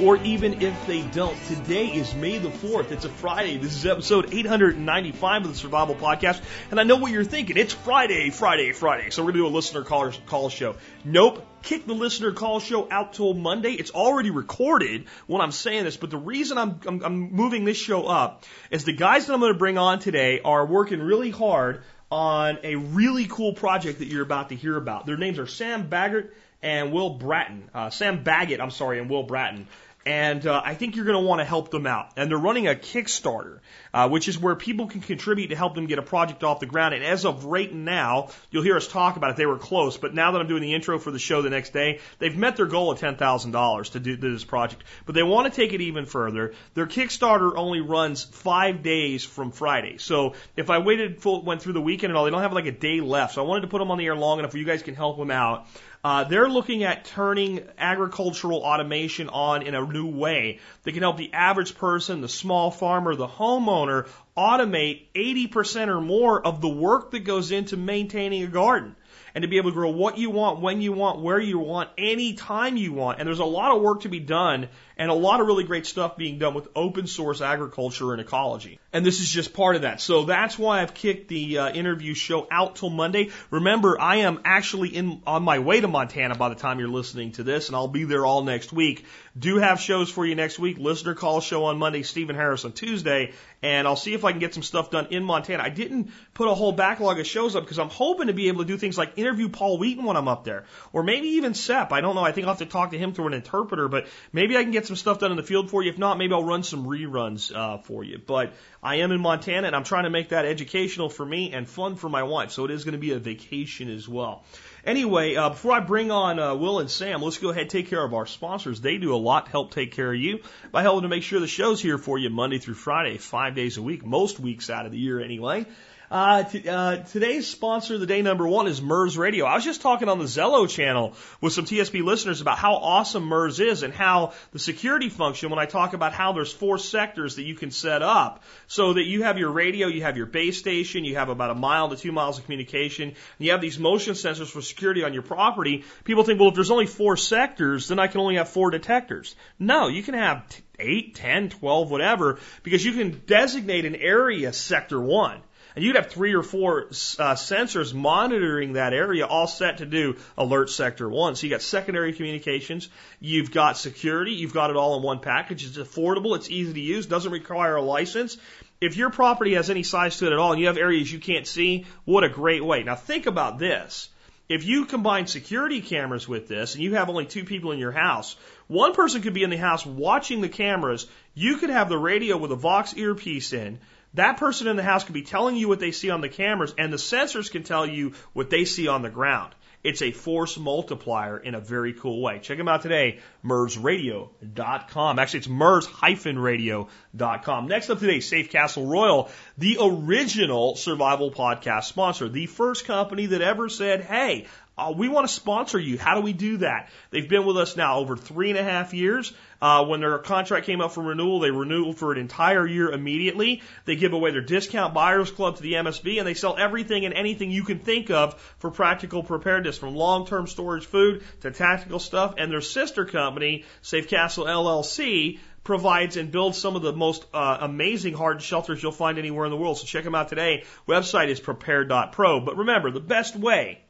or even if they don't. Today is May the 4th. It's a Friday. This is episode 895 of the Survival Podcast. And I know what you're thinking. It's Friday, Friday, Friday. So we're going to do a listener call, call show. Nope. Kick the listener call show out till Monday. It's already recorded when I'm saying this, but the reason I'm, I'm, I'm moving this show up is the guys that I'm going to bring on today are working really hard on a really cool project that you're about to hear about. Their names are Sam Baggett and Will Bratton. Uh, Sam Baggett, I'm sorry, and Will Bratton. And uh, I think you're going to want to help them out. And they're running a Kickstarter, uh, which is where people can contribute to help them get a project off the ground. And as of right now, you'll hear us talk about it. They were close, but now that I'm doing the intro for the show the next day, they've met their goal of $10,000 to do this project. But they want to take it even further. Their Kickstarter only runs five days from Friday. So if I waited, full, went through the weekend and all, they don't have like a day left. So I wanted to put them on the air long enough where you guys can help them out. Uh, they're looking at turning agricultural automation on in a new way that can help the average person, the small farmer, the homeowner automate 80% or more of the work that goes into maintaining a garden and to be able to grow what you want, when you want, where you want, any time you want. And there's a lot of work to be done and a lot of really great stuff being done with open source agriculture and ecology. And this is just part of that. So that's why I've kicked the uh, interview show out till Monday. Remember, I am actually in on my way to Montana by the time you're listening to this, and I'll be there all next week. Do have shows for you next week. Listener call show on Monday, Stephen Harris on Tuesday, and I'll see if I can get some stuff done in Montana. I didn't put a whole backlog of shows up because I'm hoping to be able to do things like interview Paul Wheaton when I'm up there, or maybe even Sepp. I don't know. I think I'll have to talk to him through an interpreter, but maybe I can get some stuff done in the field for you. If not, maybe I'll run some reruns uh, for you. But I am in Montana, and I'm trying to make that educational for me and fun for my wife. So it is going to be a vacation as well. Anyway, uh, before I bring on uh, Will and Sam, let's go ahead and take care of our sponsors. They do a lot to help take care of you by helping to make sure the show's here for you Monday through Friday, five days a week, most weeks out of the year anyway. Uh, t- uh, today's sponsor of the day number one is MURS Radio. I was just talking on the Zello channel with some TSP listeners about how awesome MURS is and how the security function, when I talk about how there's four sectors that you can set up so that you have your radio, you have your base station, you have about a mile to two miles of communication, and you have these motion sensors for security on your property. People think, well, if there's only four sectors, then I can only have four detectors. No, you can have t- eight, ten, twelve, whatever, because you can designate an area sector one. And you'd have three or four uh, sensors monitoring that area, all set to do alert sector one. So you got secondary communications, you've got security, you've got it all in one package. It's affordable, it's easy to use, doesn't require a license. If your property has any size to it at all and you have areas you can't see, what a great way. Now think about this. If you combine security cameras with this and you have only two people in your house, one person could be in the house watching the cameras. You could have the radio with a Vox earpiece in. That person in the house could be telling you what they see on the cameras, and the sensors can tell you what they see on the ground. It's a force multiplier in a very cool way. Check them out today, mursradio.com. Actually, it's murs-radio.com. Next up today, Safe Castle Royal, the original survival podcast sponsor, the first company that ever said, hey, uh, we want to sponsor you. How do we do that? They've been with us now over three and a half years. Uh, when their contract came up for renewal, they renewed for an entire year immediately. They give away their discount buyers club to the MSB, and they sell everything and anything you can think of for practical preparedness, from long-term storage food to tactical stuff. And their sister company, Safe Castle LLC, provides and builds some of the most uh, amazing hard shelters you'll find anywhere in the world. So check them out today. Website is prepared.pro. But remember, the best way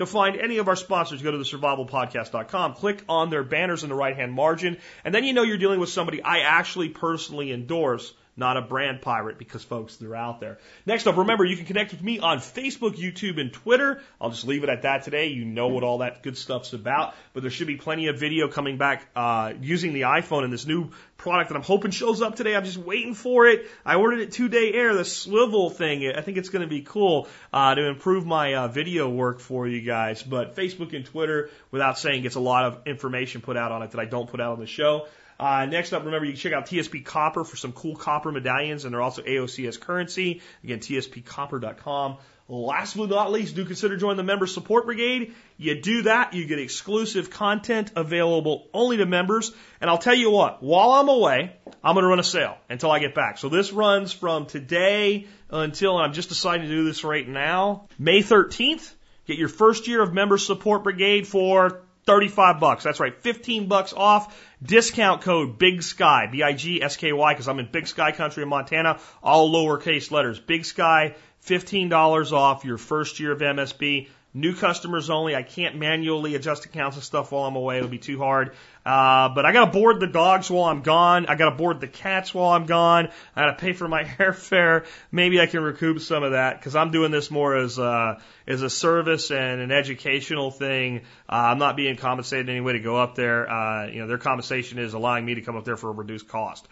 to find any of our sponsors, go to the survivalpodcast.com, click on their banners in the right hand margin, and then you know you're dealing with somebody I actually personally endorse not a brand pirate because folks, they're out there. Next up, remember you can connect with me on Facebook, YouTube, and Twitter. I'll just leave it at that today. You know what all that good stuff's about, but there should be plenty of video coming back uh, using the iPhone and this new product that I'm hoping shows up today. I'm just waiting for it. I ordered it two day air, the swivel thing. I think it's going to be cool uh, to improve my uh, video work for you guys. But Facebook and Twitter, without saying, gets a lot of information put out on it that I don't put out on the show. Uh, next up, remember you can check out TSP Copper for some cool copper medallions, and they're also AOCS currency. Again, tspcopper.com. Last but not least, do consider joining the Member Support Brigade. You do that, you get exclusive content available only to members. And I'll tell you what, while I'm away, I'm going to run a sale until I get back. So this runs from today until, I'm just deciding to do this right now, May 13th. Get your first year of Member Support Brigade for 35 bucks. That's right, 15 bucks off. Discount code Big Sky, B-I-G-S-K-Y, because I'm in Big Sky country in Montana. All lowercase letters. Big Sky, $15 off your first year of MSB. New customers only. I can't manually adjust accounts and stuff while I'm away. It'll be too hard. Uh, but I gotta board the dogs while I'm gone. I gotta board the cats while I'm gone. I gotta pay for my airfare. Maybe I can recoup some of that because I'm doing this more as uh, as a service and an educational thing. Uh, I'm not being compensated in any way to go up there. Uh, you know, their compensation is allowing me to come up there for a reduced cost. Uh,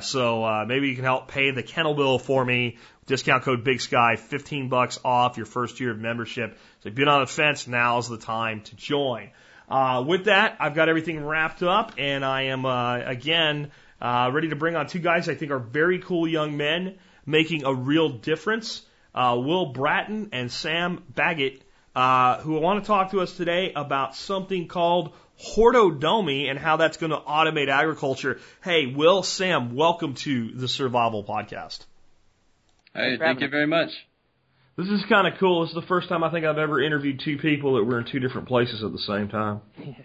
so uh, maybe you can help pay the kennel bill for me. Discount code Big Sky, 15 bucks off your first year of membership. So if you've been on the fence, now's the time to join. Uh, with that, I've got everything wrapped up, and I am uh, again uh, ready to bring on two guys I think are very cool young men making a real difference. Uh, Will Bratton and Sam Baggett, uh, who want to talk to us today about something called Hortodomi and how that's going to automate agriculture. Hey, Will, Sam, welcome to the Survival Podcast. Hey, thank you very much. This is kind of cool. This is the first time I think I've ever interviewed two people that were in two different places at the same time.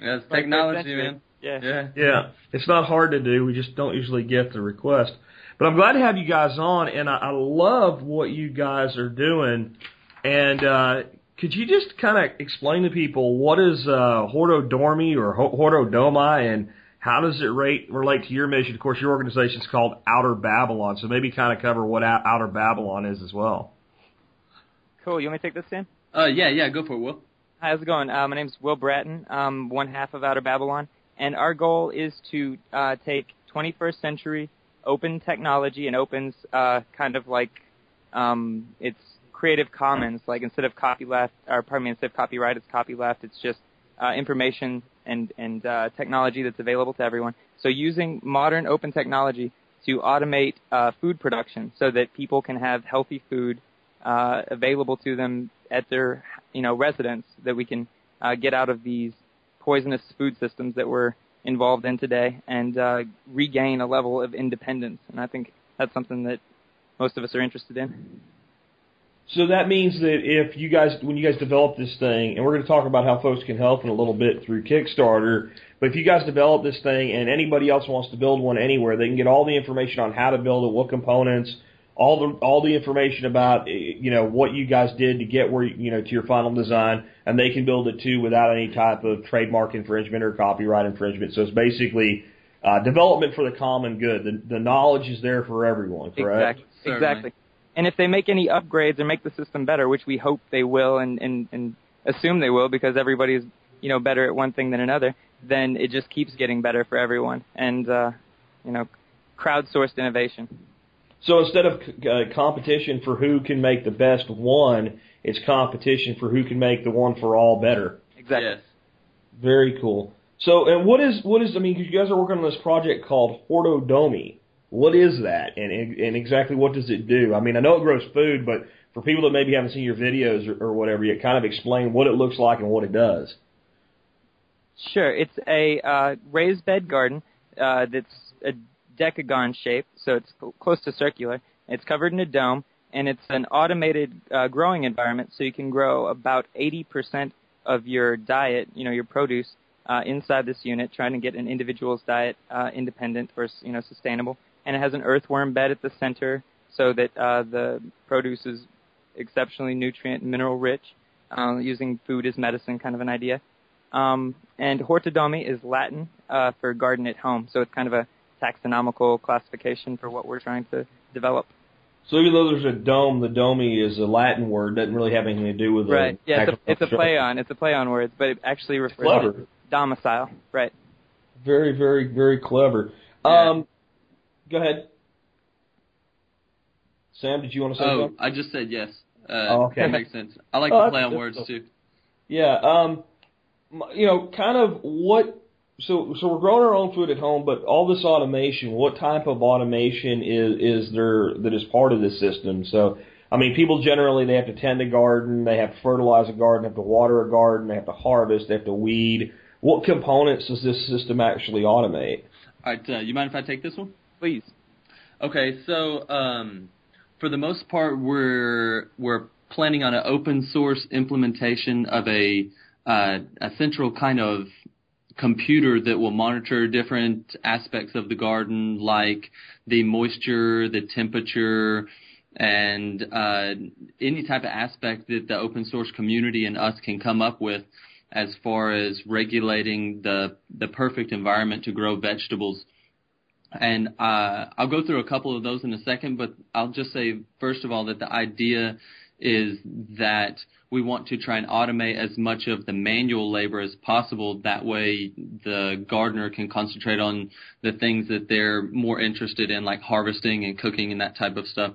Yeah, it's technology, man. Yeah. Yeah. Yeah, it's not hard to do. We just don't usually get the request. But I'm glad to have you guys on, and I, I love what you guys are doing. And uh, could you just kind of explain to people what is uh, Hortodormi or Ho- Hortodomi, and how does it rate, relate to your mission? Of course, your organization is called Outer Babylon, so maybe kind of cover what Outer Babylon is as well. Cool. You want me to take this, Sam? Uh, yeah, yeah, go for it, Will. Hi, how's it going? Uh, my name's Will Bratton. I'm one half of Outer Babylon, and our goal is to uh, take 21st century open technology and opens uh, kind of like um, it's Creative Commons. Like instead of copyleft, or pardon me, instead of copyright, it's copyleft. It's just uh, information and and uh, technology that's available to everyone. So using modern open technology to automate uh, food production so that people can have healthy food uh, available to them at their you know residence that we can uh, get out of these poisonous food systems that we're involved in today and uh, regain a level of independence. And I think that's something that most of us are interested in. So that means that if you guys, when you guys develop this thing, and we're going to talk about how folks can help in a little bit through Kickstarter, but if you guys develop this thing and anybody else wants to build one anywhere, they can get all the information on how to build it, what components, all the all the information about eh, you know what you guys did to get where you know to your final design, and they can build it too without any type of trademark infringement or copyright infringement. So it's basically uh, development for the common good. The, the knowledge is there for everyone, correct? Exactly. Certainly. Exactly. And if they make any upgrades or make the system better, which we hope they will and, and, and assume they will because everybody's, you know, better at one thing than another, then it just keeps getting better for everyone. And, uh, you know, crowdsourced innovation. So instead of uh, competition for who can make the best one, it's competition for who can make the one for all better. Exactly. Yes. Very cool. So, and what is what is? I mean, 'cause you guys are working on this project called Hortodomi. What is that, and and exactly what does it do? I mean, I know it grows food, but for people that maybe haven't seen your videos or, or whatever, you kind of explain what it looks like and what it does. Sure. It's a uh, raised bed garden uh, that's a decagon shape, so it's close to circular. It's covered in a dome, and it's an automated uh, growing environment, so you can grow about 80% of your diet, you know, your produce, uh, inside this unit, trying to get an individual's diet uh, independent or you know sustainable. And it has an earthworm bed at the center, so that uh, the produce is exceptionally nutrient and mineral rich, uh, using food as medicine, kind of an idea. Um, and hortodomi is Latin uh, for garden at home, so it's kind of a taxonomical classification for what we're trying to develop. So even though there's a dome, the domi is a Latin word, doesn't really have anything to do with Right. The Yeah, it's a, it's a play on it's a play on words, but it actually refers Clever. to domicile. Right. Very, very, very clever. Yeah. Um, go ahead, Sam. Did you want to say Oh, something? I just said yes. Uh, Oh, okay. That makes sense. I like Oh, to play on words too. Yeah. Um, you know, kind of what. So, so we're growing our own food at home, but all this automation. What type of automation is is there that is part of this system? So, I mean, people generally they have to tend a garden, they have to fertilize a garden, they have to water a garden, they have to harvest, they have to weed. What components does this system actually automate? All right, uh, you mind if I take this one? Please. Okay, so um, for the most part, we're we're planning on an open source implementation of a uh, a central kind of computer that will monitor different aspects of the garden, like the moisture, the temperature, and uh, any type of aspect that the open source community and us can come up with as far as regulating the the perfect environment to grow vegetables. And uh, I'll go through a couple of those in a second, but I'll just say first of all that the idea is that we want to try and automate as much of the manual labor as possible. That way, the gardener can concentrate on the things that they're more interested in, like harvesting and cooking and that type of stuff.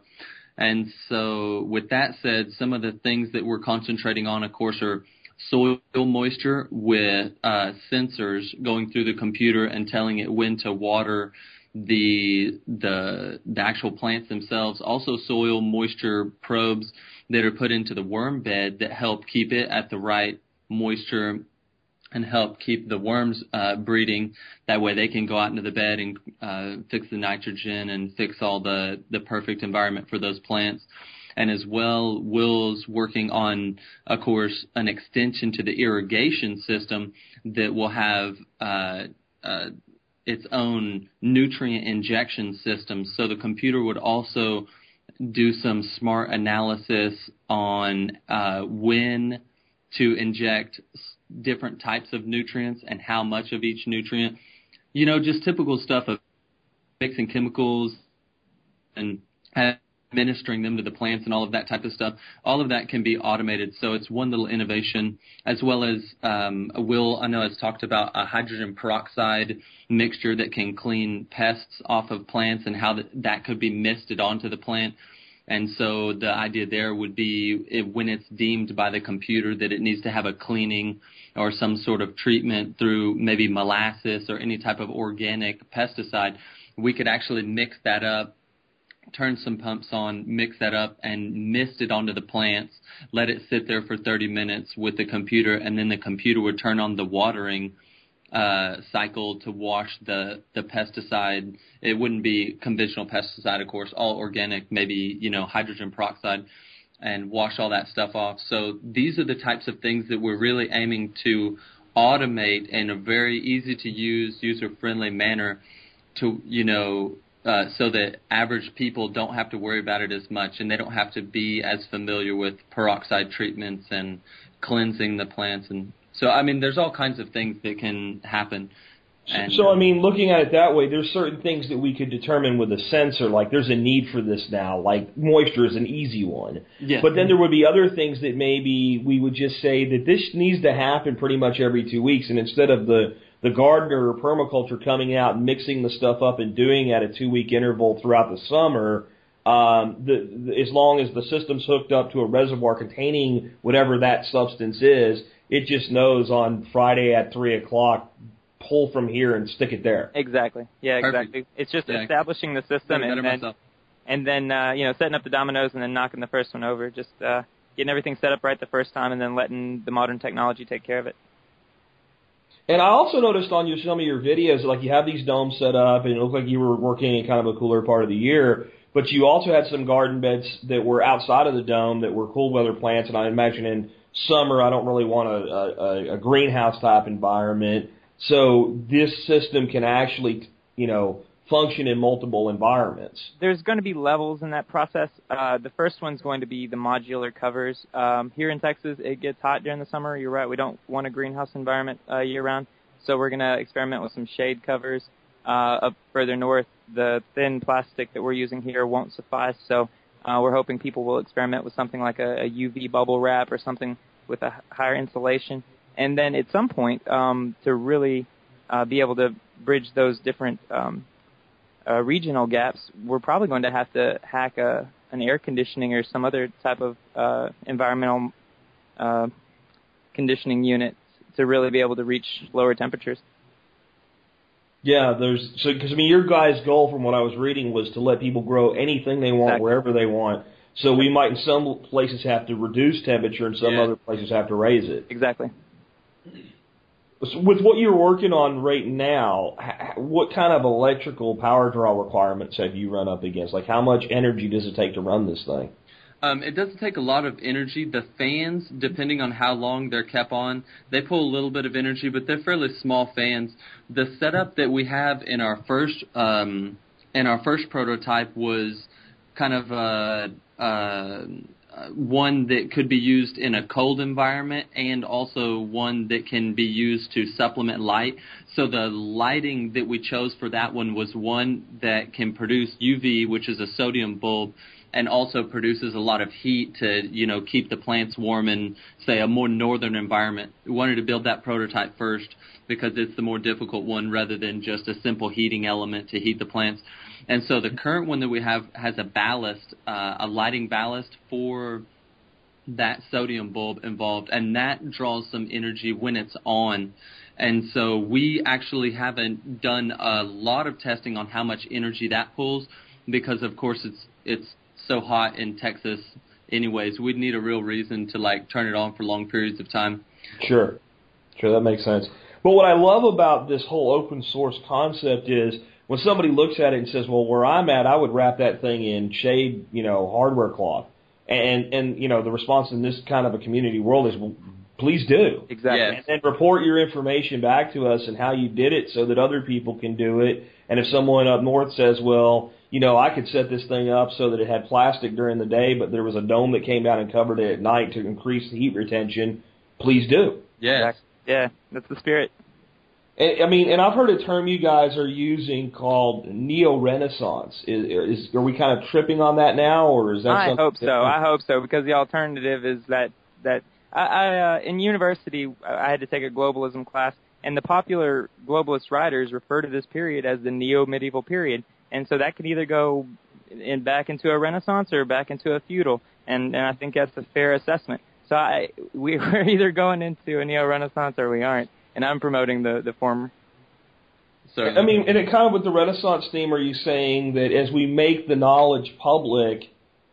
And so, with that said, some of the things that we're concentrating on, of course, are soil moisture with uh, sensors going through the computer and telling it when to water the the the actual plants themselves. Also, soil moisture probes that are put into the worm bed that help keep it at the right moisture and help keep the worms uh, breeding. That way, they can go out into the bed and uh, fix the nitrogen and fix all the the perfect environment for those plants. And as well, Will's working on, of course, an extension to the irrigation system that will have uh, uh, its own nutrient injection system. So the computer would also do some smart analysis on uh, when to inject different types of nutrients and how much of each nutrient. You know, just typical stuff of mixing chemicals and administering them to the plants and all of that type of stuff. All of that can be automated. So it's one little innovation, as well as um, Will I know has talked about a hydrogen peroxide mixture that can clean pests off of plants and how that, that could be misted onto the plant. And so the idea there would be it, when it's deemed by the computer that it needs to have a cleaning or some sort of treatment through maybe molasses or any type of organic pesticide, we could actually mix that up turn some pumps on, mix that up, and mist it onto the plants. Let it sit there for 30 minutes with the computer, and then the computer would turn on the watering uh, cycle to wash the the pesticide. It wouldn't be conventional pesticide, of course, all organic, maybe you know hydrogen peroxide, and wash all that stuff off. So these are the types of things that we're really aiming to automate in a very easy to use, user friendly manner to you know uh, so that average people don't have to worry about it as much and they don't have to be as familiar with peroxide treatments and cleansing the plants and so I mean there's all kinds of things that can happen. And, so, I mean, looking at it that way, there's certain things that we could determine with a sensor. Like, there's a need for this now. Like, moisture is an easy one. But then there would be other things that maybe we would just say that this needs to happen pretty much every two weeks. And instead of the the gardener or permaculture coming out and mixing the stuff up and doing at a two week interval throughout the summer, um, the, the, as long as the system's hooked up to a reservoir containing whatever that substance is, it just knows on Friday at three o'clock, pull from here and stick it there. Exactly. Yeah, Perfect. exactly. It's just Yeah. establishing the system and then myself. and then uh, you know setting up the dominoes and then knocking the first one over. Just uh, getting everything set up right the first time and then letting the modern technology take care of it. And I also noticed on your some of your videos, like you have these domes set up, and it looked like you were working in kind of a cooler part of the year. But you also had some garden beds that were outside of the dome that were cool weather plants, and I imagine in summer I don't really want a, a, a greenhouse type environment. So this system can actually, you know, function in multiple environments. There's going to be levels in that process. Uh, the first one's going to be the modular covers. Um, here in Texas, it gets hot during the summer. You're right. We don't want a greenhouse environment uh, year round. So we're going to experiment with some shade covers. Uh, up further north, the thin plastic that we're using here won't suffice. So uh, we're hoping people will experiment with something like a, a UV bubble wrap or something with a higher insulation. And then at some point, um, to really uh, be able to bridge those different um, uh, regional gaps, we're probably going to have to hack a, an air conditioning or some other type of uh, environmental uh, conditioning unit to really be able to reach lower temperatures. Yeah, there's so because I mean your guys' goal from what I was reading was to let people grow anything they want Exactly. wherever they want. So we might in some places have to reduce temperature and some Yeah. other places have to raise it. Exactly. With what you're working on right now, what kind of electrical power draw requirements have you run up against? Like how much energy does it take to run this thing? Um, it doesn't take a lot of energy. The fans, depending on how long they're kept on, they pull a little bit of energy, but they're fairly small fans. The setup that we have in our first um, in our first prototype was kind of uh, uh, one that could be used in a cold environment and also one that can be used to supplement light. So the lighting that we chose for that one was one that can produce UV, which is a sodium bulb, and also produces a lot of heat to, you know, keep the plants warm in, say, a more northern environment. We wanted to build that prototype first because it's the more difficult one rather than just a simple heating element to heat the plants. And so the current one that we have has a ballast, uh, a lighting ballast for that sodium bulb involved, and that draws some energy when it's on. And so we actually haven't done a lot of testing on how much energy that pulls because, of course, it's it's so hot in Texas. Anyways, we'd need a real reason to like turn it on for long periods of time. Sure. Sure, that makes sense. But what I love about this whole open source concept is when somebody looks at it and says, "Well, where I'm at, I would wrap that thing in shade, you know, hardware cloth," and and you know, the response in this kind of a community world is, "Well, please do." Exactly. Yes. And then report your information back to us and how you did it so that other people can do it. And if someone up north says, well, you know, I could set this thing up so that it had plastic during the day, but there was a dome that came down and covered it at night to increase the heat retention, please do. Yes. Yeah, that's the spirit. And, I mean, and I've heard a term you guys are using called neo-renaissance. Is, is are we kind of tripping on that now, or is that? I something hope so. different? I hope so because the alternative is that that I, I uh, in university I had to take a globalism class, and the popular globalist writers refer to this period as the neo-medieval period, and so that could either go in back into a Renaissance or back into a feudal, and and I think that's a fair assessment. So I we, we're either going into a neo-Renaissance or we aren't, and I'm promoting the the former. So I mean, and it kind of with the Renaissance theme, are you saying that as we make the knowledge public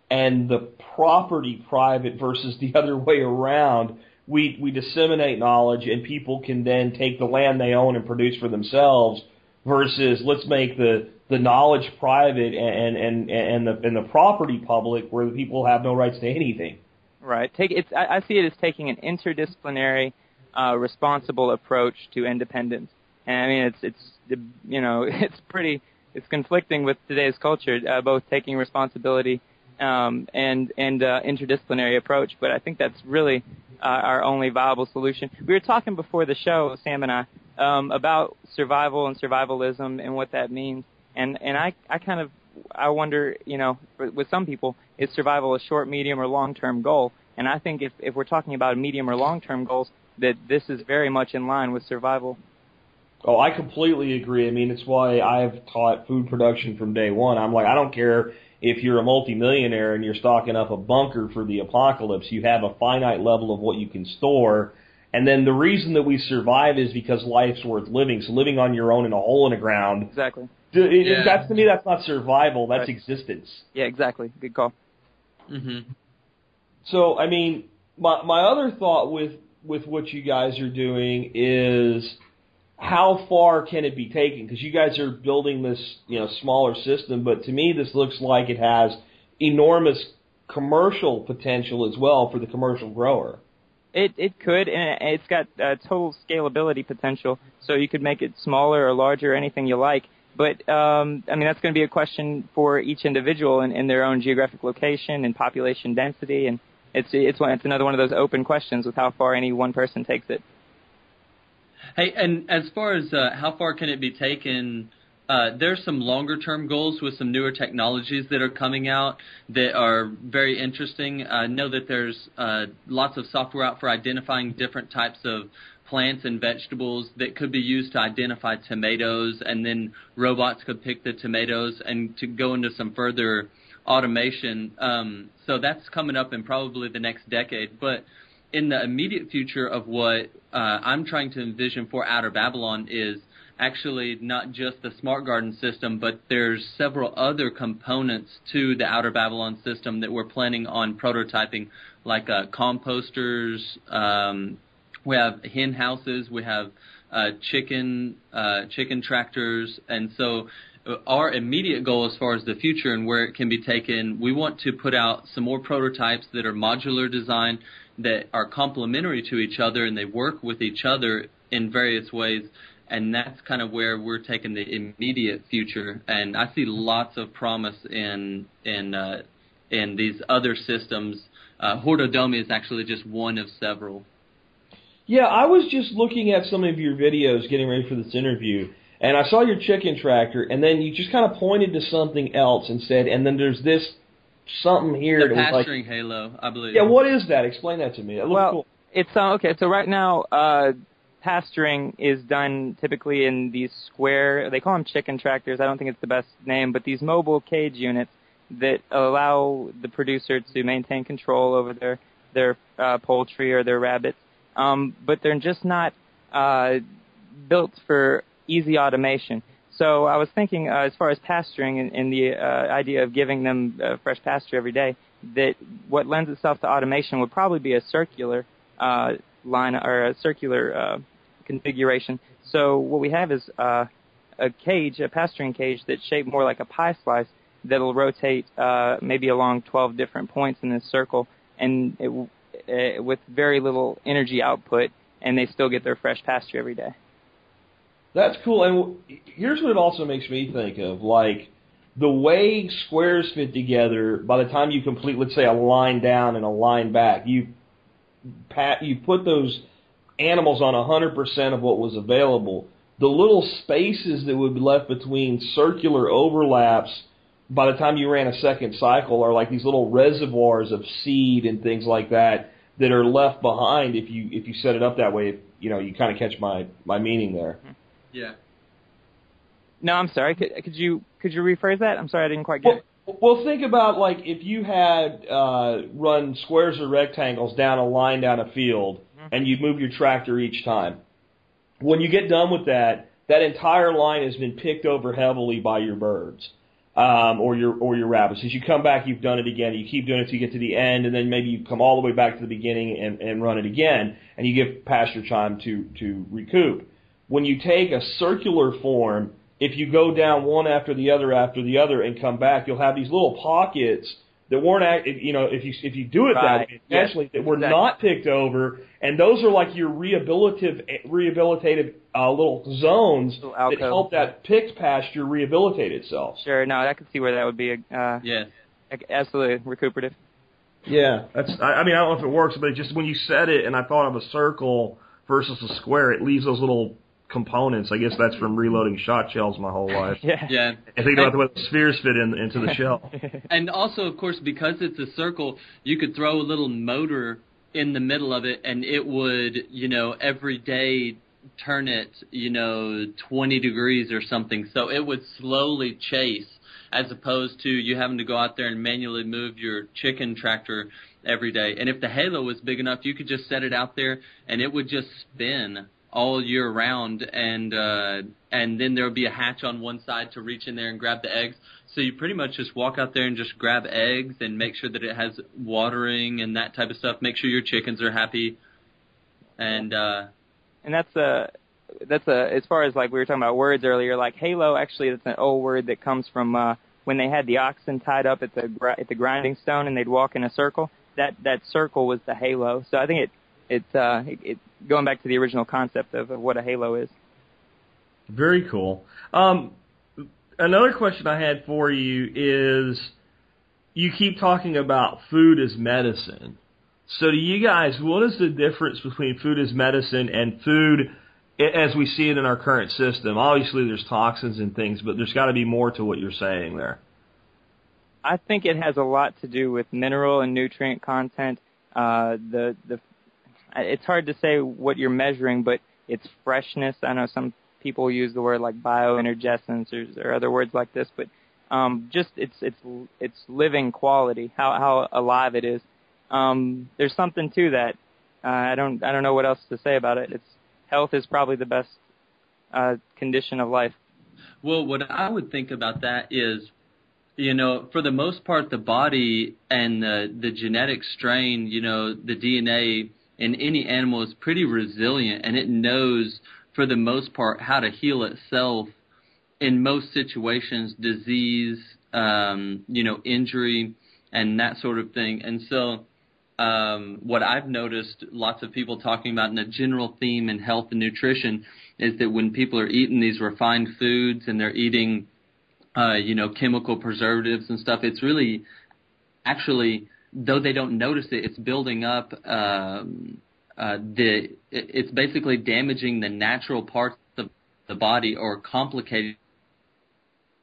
and the property private versus the other way around, we we disseminate knowledge and people can then take the land they own and produce for themselves versus let's make the the knowledge private and and and the and the property public where the people have no rights to anything. Right. Take it's. I, I see it as taking an interdisciplinary, uh, responsible approach to independence. And I mean, it's it's you know it's pretty it's conflicting with today's culture, uh, both taking responsibility um, and and uh, interdisciplinary approach. But I think that's really uh, our only viable solution. We were talking before the show, Sam and I, um, about survival and survivalism and what that means. And and I I kind of I wonder, you know, with some people, is survival a short, medium, or long-term goal? And I think if if we're talking about medium or long-term goals, that this is very much in line with survival. Oh, I completely agree. I mean, it's why I've taught food production from day one. I'm like, I don't care if you're a multimillionaire and you're stocking up a bunker for the apocalypse. You have a finite level of what you can store. And then the reason that we survive is because life's worth living. So living on your own in a hole in the ground, Exactly. d- it, Yeah. that's to me, that's not survival. That's Right. existence. Yeah, exactly. Good call. hmm So, I mean, my my other thought with with what you guys are doing is how far can it be taken? Because you guys are building this, you know, smaller system, but to me, this looks like it has enormous commercial potential as well for the commercial grower. It it could, and it's got uh, total scalability potential. So you could make it smaller or larger, anything you like. But um, I mean, that's going to be a question for each individual in, in their own geographic location and population density, and it's it's one, it's another one of those open questions with how far any one person takes it. Hey, and as far as uh, how far can it be taken, uh, there's some longer term goals with some newer technologies that are coming out that are very interesting. I know that there's uh, lots of software out for identifying different types of plants and vegetables that could be used to identify tomatoes, and then robots could pick the tomatoes and to go into some further automation. Um, so that's coming up in probably the next decade. But in the immediate future of what uh, I'm trying to envision for Outer Babylon is actually not just the smart garden system, but there's several other components to the Outer Babylon system that we're planning on prototyping, like uh, composters. Um, we have hen houses. We have uh, chicken uh, chicken tractors, and so uh, our immediate goal as far as the future and where it can be taken, we want to put out some more prototypes that are modular design that are complementary to each other and they work with each other in various ways and that's kind of where we're taking the immediate future. And I see lots of promise in in uh, in these other systems. Uh, Hortodomi is actually just one of several. Yeah, I was just looking at some of your videos getting ready for this interview, and I saw your chicken tractor, and then you just kind of pointed to something else and said, and then there's this something here. The that pasturing like, halo, I believe. yeah, what is that? Explain that to me. It looks well, cool. it's uh, okay. So right now, uh, pasturing is done typically in these square. They call them chicken tractors. I don't think it's the best name, but these mobile cage units that allow the producer to maintain control over their their uh, poultry or their rabbits. Um, but they're just not uh, built for easy automation. So I was thinking, uh, as far as pasturing and, and the uh, idea of giving them uh, fresh pasture every day, that what lends itself to automation would probably be a circular uh, line or a circular uh, configuration. So what we have is uh, a cage, a pasturing cage that's shaped more like a pie slice that'll rotate uh, maybe along 12 different points in this circle, and it, uh, with very little energy output, and they still get their fresh pasture every day. That's cool. And here's what it also makes me think of, like the way squares fit together. By the time you complete, let's say, a line down and a line back, you pat, you put those animals on 100% of what was available. The little spaces that would be left between circular overlaps by the time you ran a second cycle are like these little reservoirs of seed and things like that that are left behind if you if you set it up that way. You know, you kind of catch my my meaning there. Mm-hmm. Yeah. No, I'm sorry. Could, could you could you rephrase that? I'm sorry, I didn't quite get Well, it. well, think about like if you had uh, run squares or rectangles down a line down a field, and you move your tractor each time. When you get done with that, that entire line has been picked over heavily by your birds. Um, or your or your rabbits. As you come back, you've done it again. You keep doing it till you get to the end, and then maybe you come all the way back to the beginning and, and run it again, and you give pasture time to to recoup. When you take a circular form, if you go down one after the other after the other and come back, you'll have these little pockets that weren't, act- you know, if you if you do it Right. that way intentionally, that were Exactly. not picked over, and those are like your rehabilitative rehabilitative uh, little zones Little that help that picked pasture rehabilitate itself. Sure. No, I can see where that would be a, uh, Yes. absolutely recuperative. Yeah, that's. I, I mean, I don't know if it works, but it just when you said it, and I thought of a circle versus a square, it leaves those little components. I guess that's from reloading shot shells my whole life. Yeah. Yeah. And thinking about the way the spheres fit in, into the shell. And also, of course, because it's a circle, you could throw a little motor in the middle of it, and it would, you know, every day turn it, you know, 20 degrees or something. So it would slowly chase, as opposed to you having to go out there and manually move your chicken tractor every day. And if the halo was big enough, you could just set it out there, and it would just spin all year round and uh and then there would be a hatch on one side to reach in there and grab the eggs. So you pretty much just walk out there and just grab eggs and make sure that it has watering and that type of stuff. Make sure your chickens are happy. And uh and that's a that's a as far as like we were talking about words earlier like halo actually that's an old word that comes from uh when they had the oxen tied up at the at the grinding stone and they'd walk in a circle. That that circle was the halo. So i think it it uh it, it going back to the original concept of, of what a halo is Very cool. Um, another question I had for you is, you keep talking about food as medicine. So to you guys, what is the difference between food as medicine and food as we see it in our current system? Obviously, there's toxins and things, but there's got to be more to what you're saying there. I think it has a lot to do with mineral and nutrient content. Uh, the the it's hard to say what you're measuring, but it's freshness. I know some people use the word like bioenergescence or, or other words like this, but um, just it's it's it's living quality, how how alive it is. Um, there's something to that. Uh, I don't I don't know what else to say about it. It's health is probably the best uh, condition of life. Well, what I would think about that is, you know, for the most part, the body and the the genetic strain, you know, the DNA in any animal is pretty resilient, and it knows for the most part how to heal itself in most situations, disease, um, you know, injury, and that sort of thing. And so, um, what I've noticed lots of people talking about in a general theme in health and nutrition is that when people are eating these refined foods and they're eating, uh, you know, chemical preservatives and stuff, it's really actually, though they don't notice it, it's building up. Um, uh, the it's basically damaging the natural parts of the body or complicating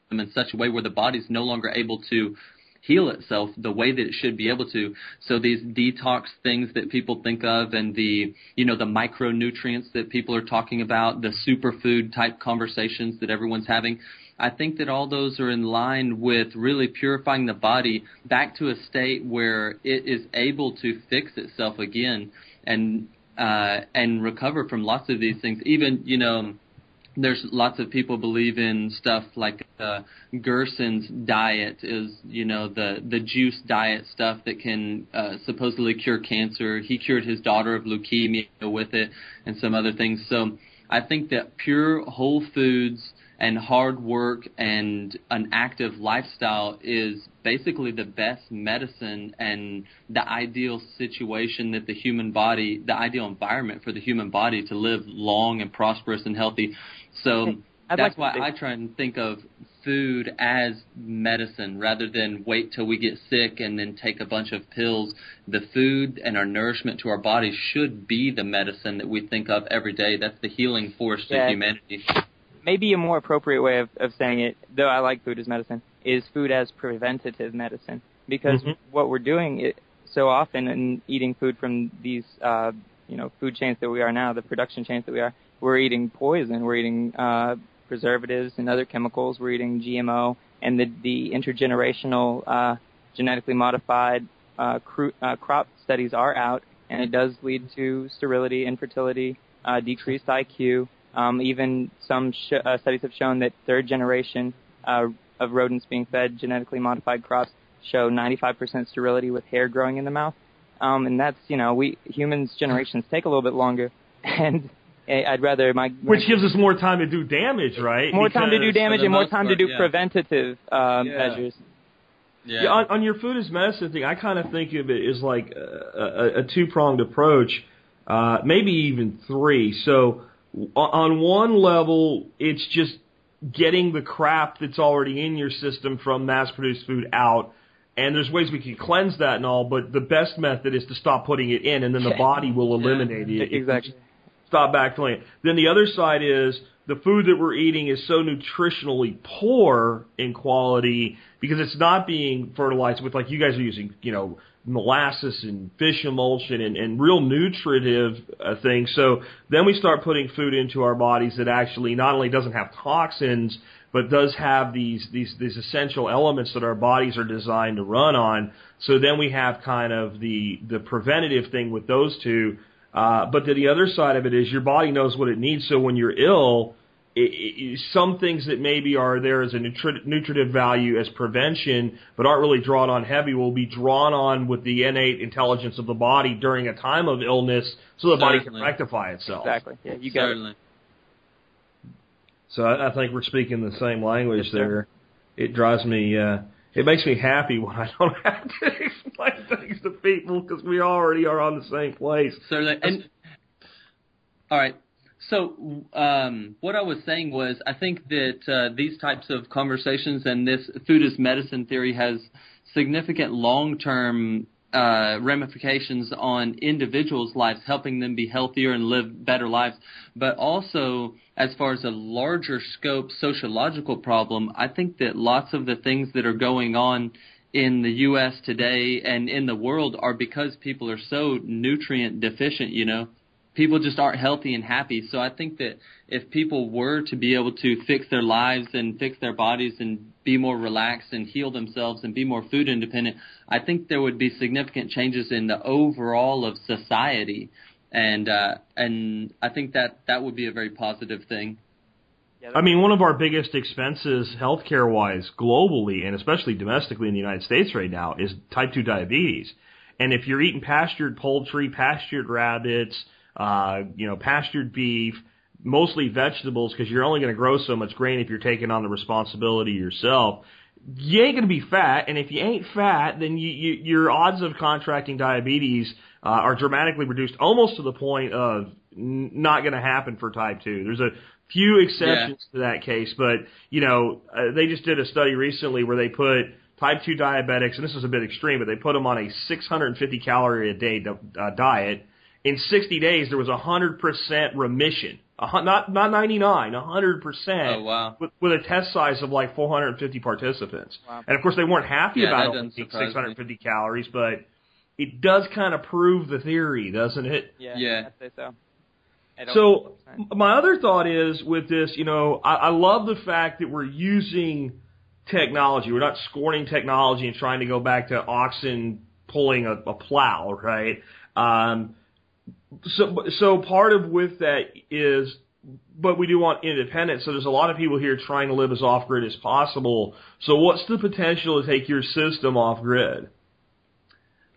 them in such a way where the body's no longer able to heal itself the way that it should be able to. So these detox things that people think of and the, you know, the micronutrients that people are talking about, the superfood type conversations that everyone's having, I think that all those are in line with really purifying the body back to a state where it is able to fix itself again and uh and recover from lots of these things. Even, you know, there's lots of people believe in stuff like uh, Gerson's diet is you know the the juice diet stuff that can uh, supposedly cure cancer. He cured his daughter of leukemia with it and some other things. So I think that pure whole foods and hard work and an active lifestyle is basically the best medicine and the ideal situation that the human body, the ideal environment for the human body to live long and prosperous and healthy. So that's like why I try and think of food as medicine rather than wait till we get sick and then take a bunch of pills. The food and our nourishment to our bodies should be the medicine that we think of every day. That's the healing force Yeah. to humanity. Maybe a more appropriate way of, of saying it, though I like food as medicine, is food as preventative medicine. Because Mhm. what we're doing it, so often in eating food from these, uh, you know, food chains that we are now, the production chains that we are, we're eating poison, we're eating uh, preservatives and other chemicals, we're eating GMO, and the, the intergenerational uh, genetically modified uh, cru- uh, crop studies are out, and it does lead to sterility, infertility, uh, decreased IQ. Um, even some sh- uh, studies have shown that third generation uh, of rodents being fed genetically modified crops show 95% sterility with hair growing in the mouth. Um, and that's, you know, we humans generations take a little bit longer, and I- I'd rather my, my Which gives us more time to do damage, right? more time to do damage and more time part, to do yeah. preventative um, Yeah. measures. Yeah. Yeah, on, on your food as medicine thing, I kind of think of it as like a, a, a two pronged approach, uh, maybe even three. So on, on one level, it's just getting the crap that's already in your system from mass produced food out. And there's ways we can cleanse that and all, but the best method is to stop putting it in, and then the body will eliminate it. Exactly. stop backfilling it. Then the other side is the food that we're eating is so nutritionally poor in quality because it's not being fertilized with like you guys are using, you know, molasses and fish emulsion and, and real nutritive uh, things. So then we start putting food into our bodies that actually not only doesn't have toxins but does have these these these essential elements that our bodies are designed to run on. So then we have kind of the the preventative thing with those two. Uh, but the, the other side of it is your body knows what it needs. So when you're ill, it, it, some things that maybe are there as a nutri- nutritive value as prevention, but aren't really drawn on heavy, will be drawn on with the innate intelligence of the body during a time of illness, so the body can rectify itself. Exactly. Yeah, you got it. So I, I think we're speaking the same language Yes, sir. there. It drives me, uh, it makes me happy when I don't have to explain things to people because we already are on the same place. Certainly. And all right. So um, what I was saying was, I think that uh, these types of conversations and this food as medicine theory has significant long-term uh, ramifications on individuals' lives, helping them be healthier and live better lives. But also, as far as a larger scope sociological problem, I think that lots of the things that are going on in the U.S. today and in the world are because people are so nutrient deficient. You know, people just aren't healthy and happy. So I think that if people were to be able to fix their lives and fix their bodies and be more relaxed and heal themselves and be more food independent, I think there would be significant changes in the overall of society. And uh, and I think that that would be a very positive thing. I mean, one of our biggest expenses, healthcare wise, globally, and especially domestically in the United States right now, is type 2 diabetes. And if you're eating pastured poultry, pastured rabbits, uh, you know, pastured beef, mostly vegetables, because you're only going to grow so much grain if you're taking on the responsibility yourself, you ain't going to be fat. And if you ain't fat, then you, you, your odds of contracting diabetes uh, are dramatically reduced, almost to the point of n- not going to happen for type 2. There's a few exceptions to that case, but you know, uh, they just did a study recently where they put type 2 diabetics, and this is a bit extreme, but they put them on a 650 calorie a day uh, diet. In 60 days, there was a 100% remission. A, not not 99, 100%. Oh, wow. With, with a test size of like 450 participants. Wow. And of course, they weren't happy Yeah, about only doesn't eating surprise me. 650 calories, but it does kind of prove the theory, doesn't it? Yeah, Yeah. I'd say so. So 100%. my other thought is with this, you know, I, I love the fact that we're using technology. We're not scorning technology and trying to go back to oxen pulling a, a plow, right? Um, so, so part of with that is, but we do want independence. So there's a lot of people here trying to live as off grid as possible. So what's the potential to take your system off grid?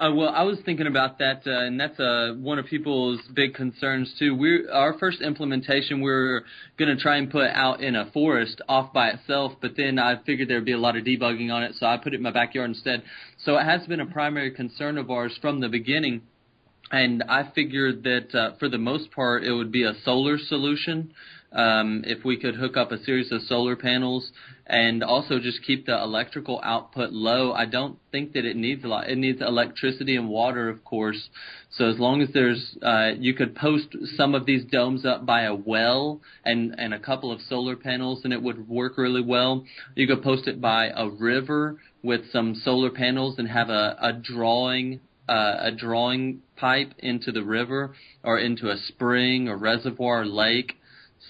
Uh, well, I was thinking about that, uh, and that's uh, one of people's big concerns too. We our first implementation we are going to try and put out in a forest off by itself, but then I figured there'd be a lot of debugging on it, so I put it in my backyard instead. So it has been a primary concern of ours from the beginning, and I figured that uh, for the most part it would be a solar solution. Um, if we could hook up a series of solar panels and also just keep the electrical output low, I don't think that it needs a lot. It needs electricity and water, of course. So as long as there's, uh, you could post some of these domes up by a well and and a couple of solar panels, and it would work really well. You could post it by a river with some solar panels and have a, a drawing uh, a drawing pipe into the river or into a spring or reservoir or lake.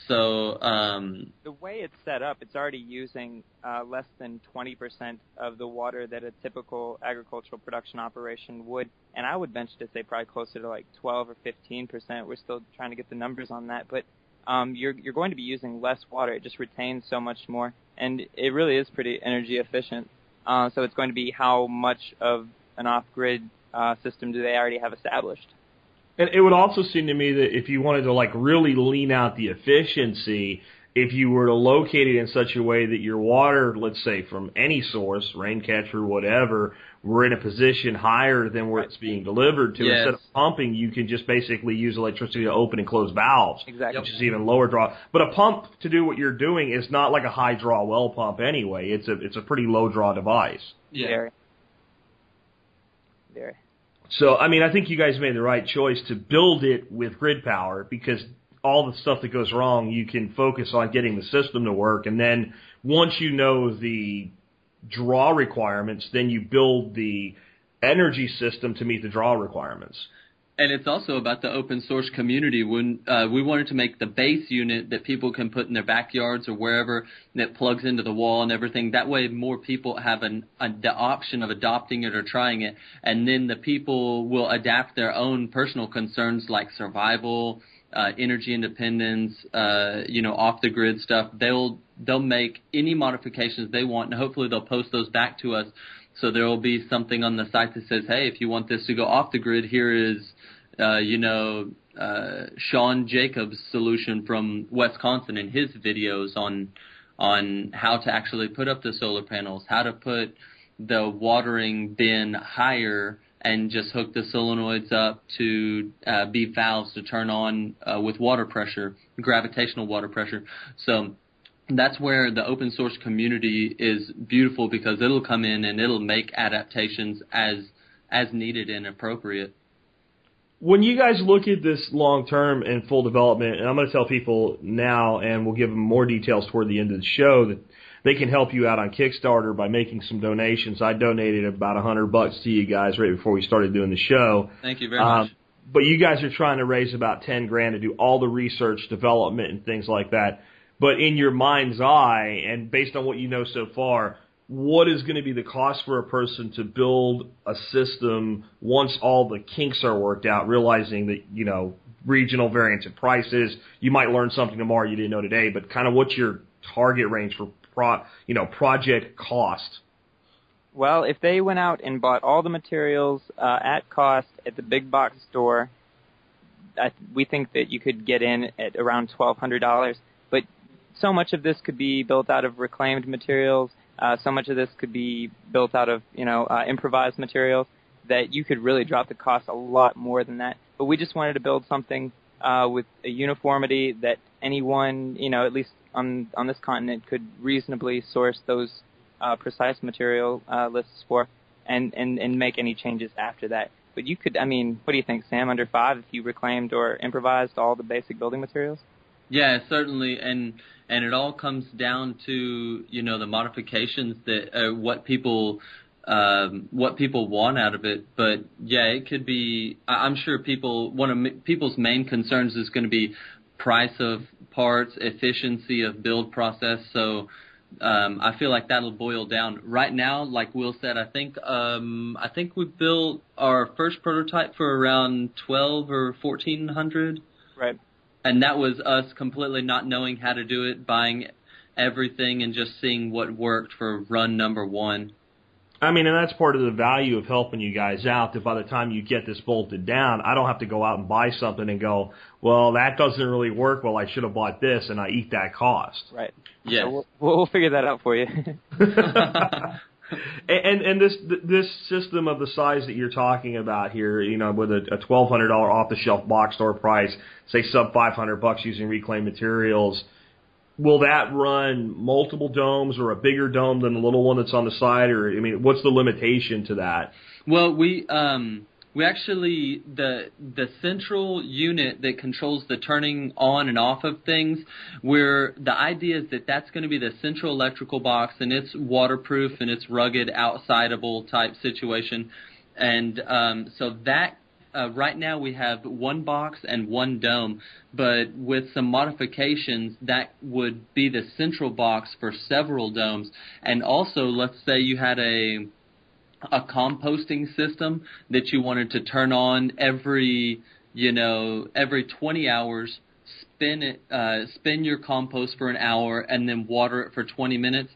So um, the way it's set up, it's already using uh, less than 20% of the water that a typical agricultural production operation would, and I would venture to say probably closer to like 12 or 15%. We're still trying to get the numbers on that, but um, you're you're going to be using less water. It just retains so much more, and it really is pretty energy efficient. Uh, so it's going to be how much of an off-grid uh, system do they already have established? And it would also seem to me that if you wanted to like really lean out the efficiency, if you were to locate it in such a way that your water, let's say from any source, rain catcher, whatever, were in a position higher than where it's being delivered to, Yes. instead of pumping, you can just basically use electricity to open and close valves. Exactly. Which is even lower draw. But a pump to do what you're doing is not like a high draw well pump anyway. It's a it's a pretty low draw device. yeah. Very. Very. So, I mean, I think you guys made the right choice to build it with grid power because all the stuff that goes wrong, you can focus on getting the system to work. And then once you know the draw requirements, then you build the energy system to meet the draw requirements. And it's also about the open source community. When uh, we wanted to make the base unit that people can put in their backyards or wherever that plugs into the wall and everything. That way, more people have an a, the option of adopting it or trying it, and then the people will adapt their own personal concerns like survival, uh, energy independence, uh, you know, off the grid stuff. They'll they'll make any modifications they want, and hopefully they'll post those back to us. So there will be something on the site that says, "Hey, if you want this to go off the grid, here is, uh, you know, uh, Sean Jacobs' solution from Wisconsin and his videos on on how to actually put up the solar panels, how to put the watering bin higher, and just hook the solenoids up to uh, be valves to turn on uh, with water pressure, gravitational water pressure. So that's where the open source community is beautiful because it'll come in and it'll make adaptations as as needed and appropriate. When you guys look at this long term and full development, and I'm going to tell people now, and we'll give them more details toward the end of the show that they can help you out on Kickstarter by making some donations. I donated about a hundred bucks to you guys right before we started doing the show. Thank you very Um, much. but you guys are trying to raise about 10 grand to do all the research, development, and things like that. But in your mind's eye, and based on what you know so far, what is going to be the cost for a person to build a system once all the kinks are worked out, realizing that, you know, regional variance in prices. You might learn something tomorrow you didn't know today, but kind of what's your target range for pro, you know, project cost? Well, if they went out and bought all the materials uh, at cost at the big box store, I, we think that you could get in at around twelve hundred dollars. But so much of this could be built out of reclaimed materials. Uh, so much of this could be built out of you know uh, improvised materials that you could really drop the cost a lot more than that. But we just wanted to build something uh, with a uniformity that anyone you know at least on on this continent could reasonably source those uh, precise material uh, lists for, and, and and make any changes after that. But you could, I mean, what do you think, Sam? Under five, if you reclaimed or improvised all the basic building materials? Yeah, certainly, and and it all comes down to you know the modifications that uh, what people um, what people want out of it. But yeah, it could be. I'm sure people one of people's main concerns is going to be price of parts, efficiency of build process. So um, I feel like that'll boil down. Right now, like Will said, I think um, I think we built our first prototype for around twelve or fourteen hundred. Right. And that was us completely not knowing how to do it, buying everything and just seeing what worked for run number one. I mean, and that's part of the value of helping you guys out. That by the time you get this bolted down, I don't have to go out and buy something and go, well, that doesn't really work. Well, I should have bought this, and I eat that cost. Right. Yes. So we'll, we'll figure that out for you. and and this this system of the size that you're talking about here, you know, with a, a twelve hundred dollar off the shelf box store price, say sub five hundred bucks using reclaimed materials, will that run multiple domes or a bigger dome than the little one that's on the side, or I mean, what's the limitation to that? Well, we um we actually the the central unit that controls the turning on and off of things where the idea is that that's going to be the central electrical box and it's waterproof and it's rugged outsideable type situation and um, so that uh, right now we have one box and one dome, but with some modifications, that would be the central box for several domes. And also, let's say you had a a composting system that you wanted to turn on every you know every 20 hours spin it uh, spin your compost for an hour and then water it for 20 minutes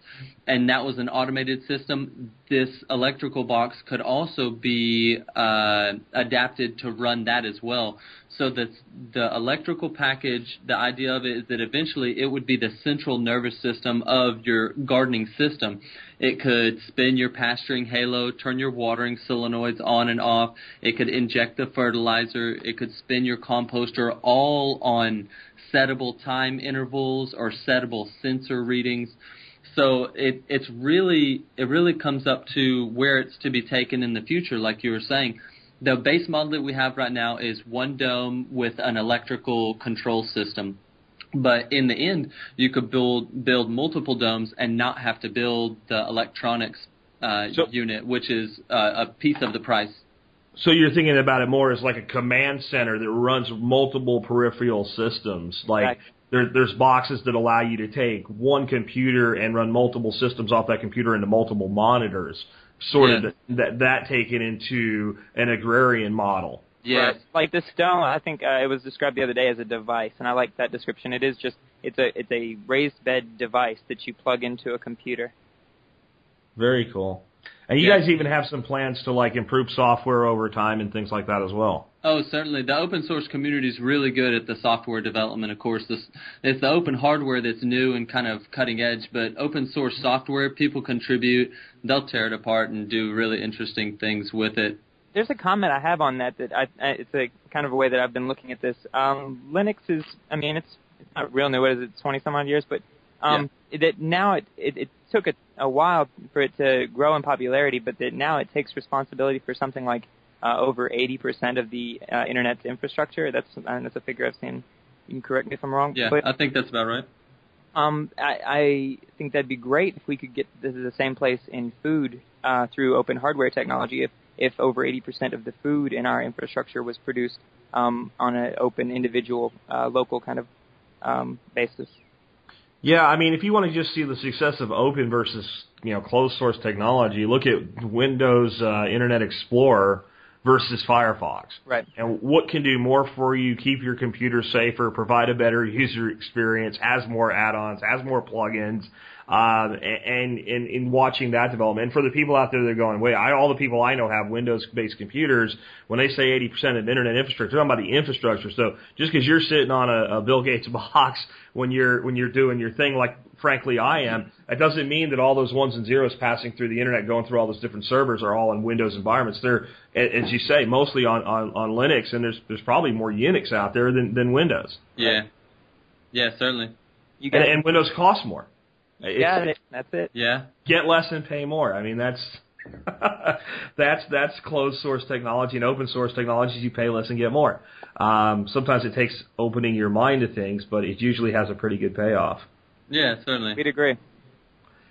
and that was an automated system this electrical box could also be uh, adapted to run that as well so that the electrical package the idea of it is that eventually it would be the central nervous system of your gardening system it could spin your pasturing halo, turn your watering solenoids on and off. It could inject the fertilizer. It could spin your composter all on settable time intervals or settable sensor readings. So it, it's really it really comes up to where it's to be taken in the future, like you were saying. The base model that we have right now is one dome with an electrical control system. But in the end, you could build build multiple domes and not have to build the electronics uh, So- unit, which is uh, a piece of the price. So you're thinking about it more as like a command center that runs multiple peripheral systems. Like Right. There, there's boxes that allow you to take one computer and run multiple systems off that computer into multiple monitors. Sort Yeah. of that that taken into an agrarian model. Yes. Right. Like the stone, I think uh, it was described the other day as a device, and I like that description. It is just it's a it's a raised bed device that you plug into a computer. Very cool. And you Yeah. guys even have some plans to like improve software over time and things like that as well. Oh, certainly. The open source community is really good at the software development. Of course, this it's the open hardware that's new and kind of cutting edge. But open source software, people contribute, they'll tear it apart and do really interesting things with it. There's a comment I have on that that I, I it's a kind of a way that I've been looking at this. Um, Linux is, I mean, it's it's not real new. What is it, 20 some odd years? But um, that now it, it it took a, a while for it to grow in popularity, but that now it takes responsibility for something like uh, over 80% of the uh, internet's infrastructure. That's uh, that's a figure I've seen. You can correct me if I'm wrong. Yeah, but I think that's about right. um, I, I think that'd be great if we could get this is the same place in food uh, through open hardware technology. If if over 80% of the food in our infrastructure was produced um, on an open, individual, uh, local kind of um, basis. Yeah, I mean, if you want to just see the success of open versus you know closed source technology, look at Windows uh, Internet Explorer versus Firefox. Right. And what can do more for you, keep your computer safer, provide a better user experience, has more add-ons, has more plugins, um, and in in watching that development. And for the people out there that are going, wait, I, all the people I know have Windows-based computers. When they say 80% of internet infrastructure, they're talking about the infrastructure. So just because you're sitting on a, a Bill Gates box when you're when you're doing your thing, like frankly I am, that doesn't mean that all those ones and zeros passing through the internet, going through all those different servers, are all in Windows environments. They're, as you say, mostly on on, on Linux, and there's there's probably more Unix out there than than Windows. Yeah. Yeah, certainly. You And, and Windows costs more. It's- yeah, it. that's it. Yeah. get less and pay more. I mean, that's that's that's closed source technology and open source technologies. You pay less and get more. Um, sometimes it takes opening your mind to things, but it usually has a pretty good payoff. Yeah, certainly. We'd agree.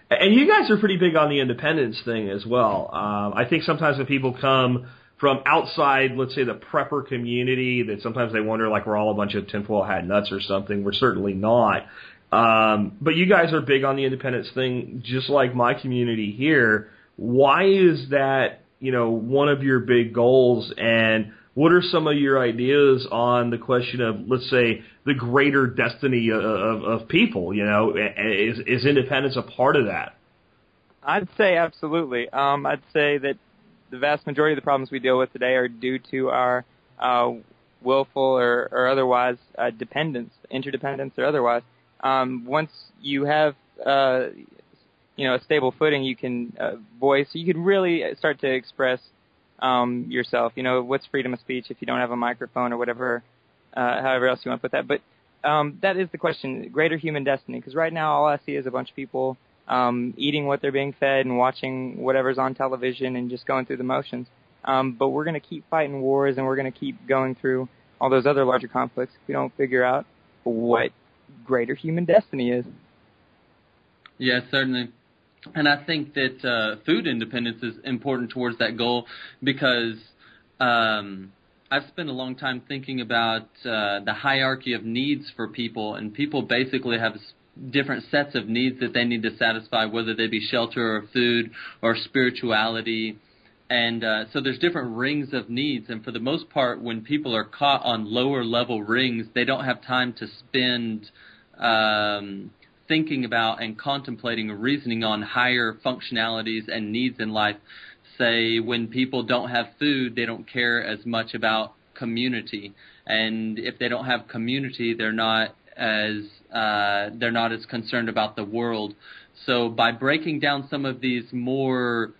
And you guys are pretty big on the independence thing as well. Um, I think sometimes when people come from outside, let's say the prepper community, that sometimes they wonder like we're all a bunch of tinfoil hat nuts or something. We're certainly not. Um, but you guys are big on the independence thing, just like my community here. Why is that, you know, one of your big goals? And what are some of your ideas on the question of, let's say, the greater destiny of, of, of people? You know, is, is independence a part of that? I'd say absolutely. Um, I'd say that the vast majority of the problems we deal with today are due to our uh, willful or, or otherwise uh, dependence, interdependence or otherwise. Um, once you have, uh, you know, a stable footing, you can uh, voice. You can really start to express um, yourself. You know, what's freedom of speech if you don't have a microphone or whatever, uh, however else you want to put that. But um, that is the question: greater human destiny. Because right now, all I see is a bunch of people um, eating what they're being fed and watching whatever's on television and just going through the motions. Um, but we're going to keep fighting wars and we're going to keep going through all those other larger conflicts if we don't figure out what greater human destiny is. Yeah, certainly. And I think that uh, food independence is important towards that goal because um, I've spent a long time thinking about uh, the hierarchy of needs for people, and people basically have different sets of needs that they need to satisfy, whether they be shelter or food or spirituality. And uh, so there's different rings of needs, and for the most part, when people are caught on lower level rings, they don't have time to spend um, thinking about and contemplating or reasoning on higher functionalities and needs in life. Say when people don't have food, they don't care as much about community, and if they don't have community, they're not as uh, they're not as concerned about the world. So by breaking down some of these more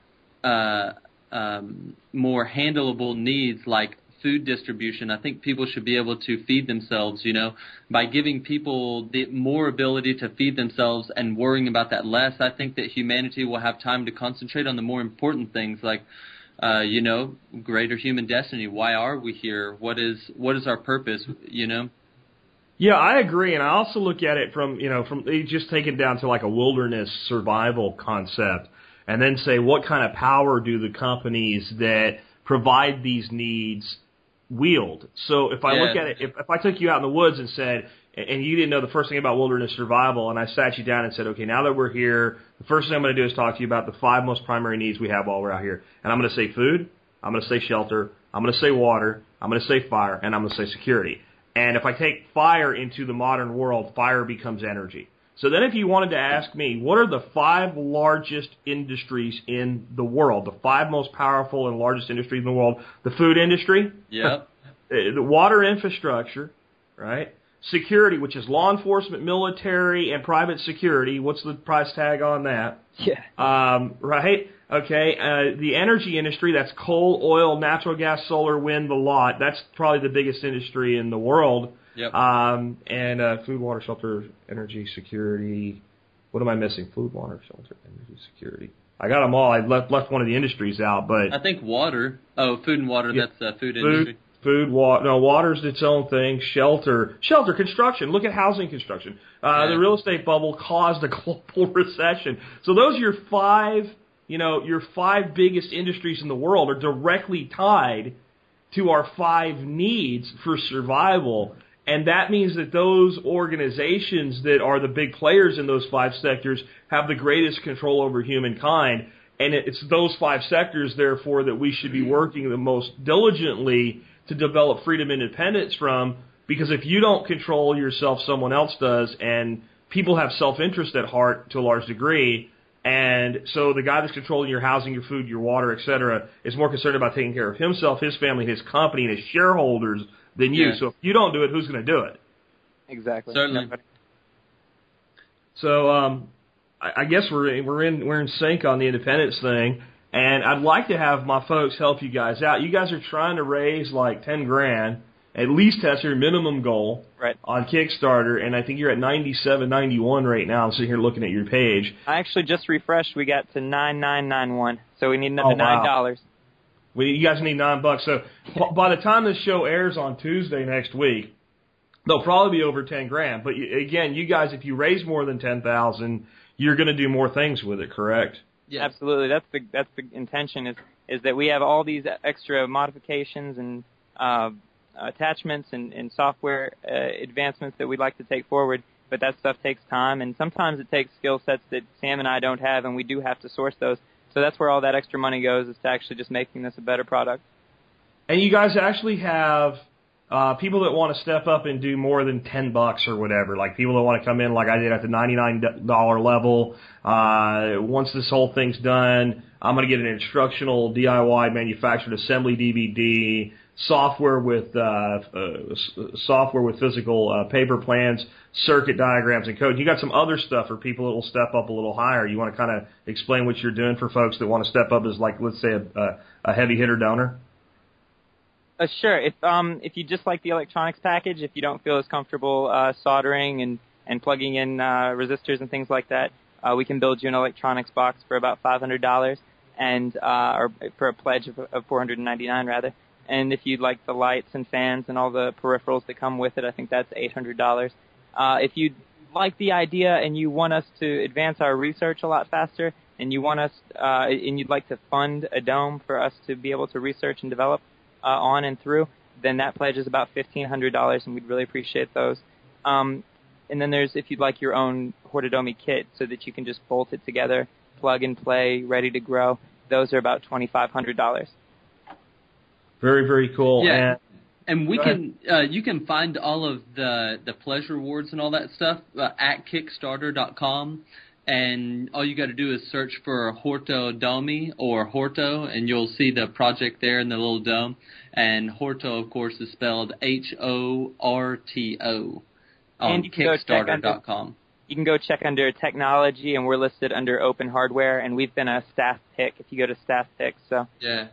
uh, um, more handleable needs like food distribution, I think people should be able to feed themselves. You know, by giving people the more ability to feed themselves and worrying about that less, I think that humanity will have time to concentrate on the more important things like. Uh, you know, greater human destiny. Why are we here? What is what is our purpose? You know. Yeah, I agree, and I also look at it from you know from just take it down to like a wilderness survival concept, and then say what kind of power do the companies that provide these needs wield? So if I look at it, if, if I took you out in the woods and said, and you didn't know the first thing about wilderness survival, and I sat you down and said, okay, now that we're here, the first thing I'm going to do is talk to you about the five most primary needs we have while we're out here, and I'm going to say food, I'm going to say shelter, I'm going to say water, I'm going to say fire, and I'm going to say security. And if I take fire into the modern world, fire becomes energy. So then if you wanted to ask me, what are the five largest industries in the world? The five most powerful and largest industries in the world? The food industry, Yep. uh, the water infrastructure, right? Security, which is law enforcement, military, and private security. What's the price tag on that? Yeah. Um, right? Okay. Uh, the energy industry, that's coal, oil, natural gas, solar, wind, the lot. That's probably the biggest industry in the world. Yep. Um, and uh, food, water, shelter, energy, security. What am I missing? Food, water, shelter, energy, security. I got them all. I left left one of the industries out, but I think water. Oh, food and water. Yeah. That's uh, food food, industry. food, water. No, water's its own thing. Shelter, shelter, construction. Look at housing construction. Uh, Yeah. The real estate bubble caused a global recession. So those are your five. You know, your five biggest industries in the world are directly tied to our five needs for survival. And that means that those organizations that are the big players in those five sectors have the greatest control over humankind. And it's those five sectors, therefore, that we should be working the most diligently to develop freedom and independence from. Because if you don't control yourself, someone else does, and people have self-interest at heart to a large degree. And so the guy that's controlling your housing, your food, your water, et cetera, is more concerned about taking care of himself, his family, his company, and his shareholders than you. Yeah. So if you don't do it, who's going to do it? Exactly. Certainly. Nobody- So um, I, I guess we're we're in we're in sync on the independence thing, and I'd like to have my folks help you guys out. You guys are trying to raise like ten grand, at least that's your minimum goal Right. on Kickstarter, and I think you're at ninety seven, ninety one right now. I'm sitting here looking at your page. I actually just refreshed. We got to nine nine nine one. So we need another Oh, wow. Nine dollars. We, you guys need nine bucks. So b- by the time this show airs on Tuesday next week, they'll probably be over ten grand. But you, again, you guys, if you raise more than ten thousand, you're going to do more things with it, correct? Yes. Absolutely. That's the that's the intention is is that we have all these extra modifications and uh, attachments and, and software uh, advancements that we'd like to take forward. But that stuff takes time, and sometimes it takes skill sets that Sam and I don't have, and we do have to source those. So that's where all that extra money goes is to actually just making this a better product. And you guys actually have uh, people that want to step up and do more than ten bucks or whatever. Like people that want to come in, like I did at the ninety nine dollar level. Uh, once this whole thing's done, I'm going to get an instructional DIY manufactured assembly DVD, software with uh, uh, software with physical uh, paper plans, circuit diagrams, and code. You got some other stuff for people that will step up a little higher. You want to kind of explain what you're doing for folks that want to step up as like let's say a, a, a heavy hitter donor. Uh, sure. If um if you just like the electronics package, if you don't feel as comfortable uh, soldering and and plugging in uh, resistors and things like that, uh, we can build you an electronics box for about five hundred dollars, and uh, or for a pledge of, of four hundred and ninety nine rather. And if you'd like the lights and fans and all the peripherals that come with it, I think that's eight hundred dollars. Uh, if you like the idea and you want us to advance our research a lot faster, and you want us uh, and you'd like to fund a dome for us to be able to research and develop uh, on and through, then that pledge is about fifteen hundred dollars, and we'd really appreciate those. Um, and then there's if you'd like your own Hortodomi kit, so that you can just bolt it together, plug and play, ready to grow. Those are about twenty five hundred dollars. Very, very cool. Yeah. And And we can, uh, you can find all of the the pleasure awards and all that stuff uh, at Kickstarter.com. And all you got to do is search for Horto Domi or Horto, and you'll see the project there in the little dome. And Horto, of course, is spelled H O R T O on And you can go check under- Kickstarter.com. You can go check under technology, and we're listed under open hardware, and we've been a staff pick if you go to staff pick. So Yeah.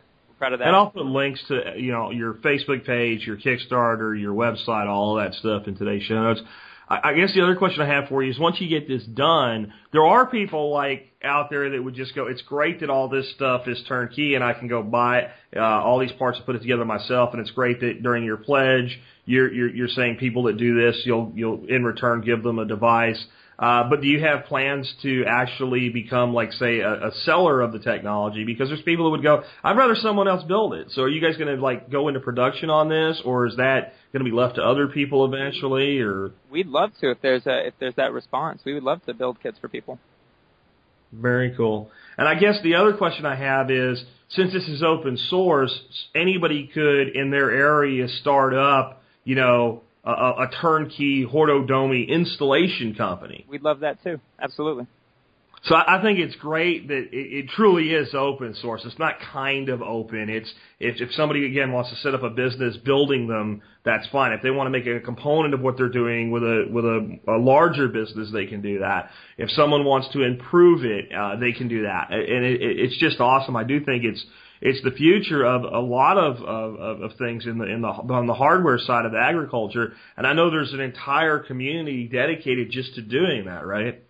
Proud of that. and I'll put links to you know your Facebook page, your Kickstarter, your website, all that stuff in today's show notes. I, guess the other question I have for you is once you get this done, there are people like out there that would just go, it's great that all this stuff is turnkey and I can go buy uh, all these parts and put it together myself, and it's great that during your pledge you're you're, you're saying people that do this, you'll you'll in return give them a device. Uh, but do you have plans to actually become like say a, a seller of the technology? Because there's people that would go, I'd rather someone else build it. So are you guys going to like go into production on this, or is that going to be left to other people eventually? Or We'd love to if there's a if there's that response. We would love to build kits for people. very cool. And I guess the other question I have is, since this is open source, anybody could in their area start up, you know, a, a turnkey Hortodomi installation company. We'd love that too. Absolutely. So I I think it's great that it, it truly is open source. It's not kind of open. It's if if somebody again wants to set up a business building them, that's fine. If they want to make a component of what they're doing with a with a, a larger business, they can do that. If someone wants to improve it, uh, they can do that. And it, it's just awesome. I do think it's it's the future of a lot of, of, of of things in the in the on the hardware side of agriculture. And I know there's an entire community dedicated just to doing that, right?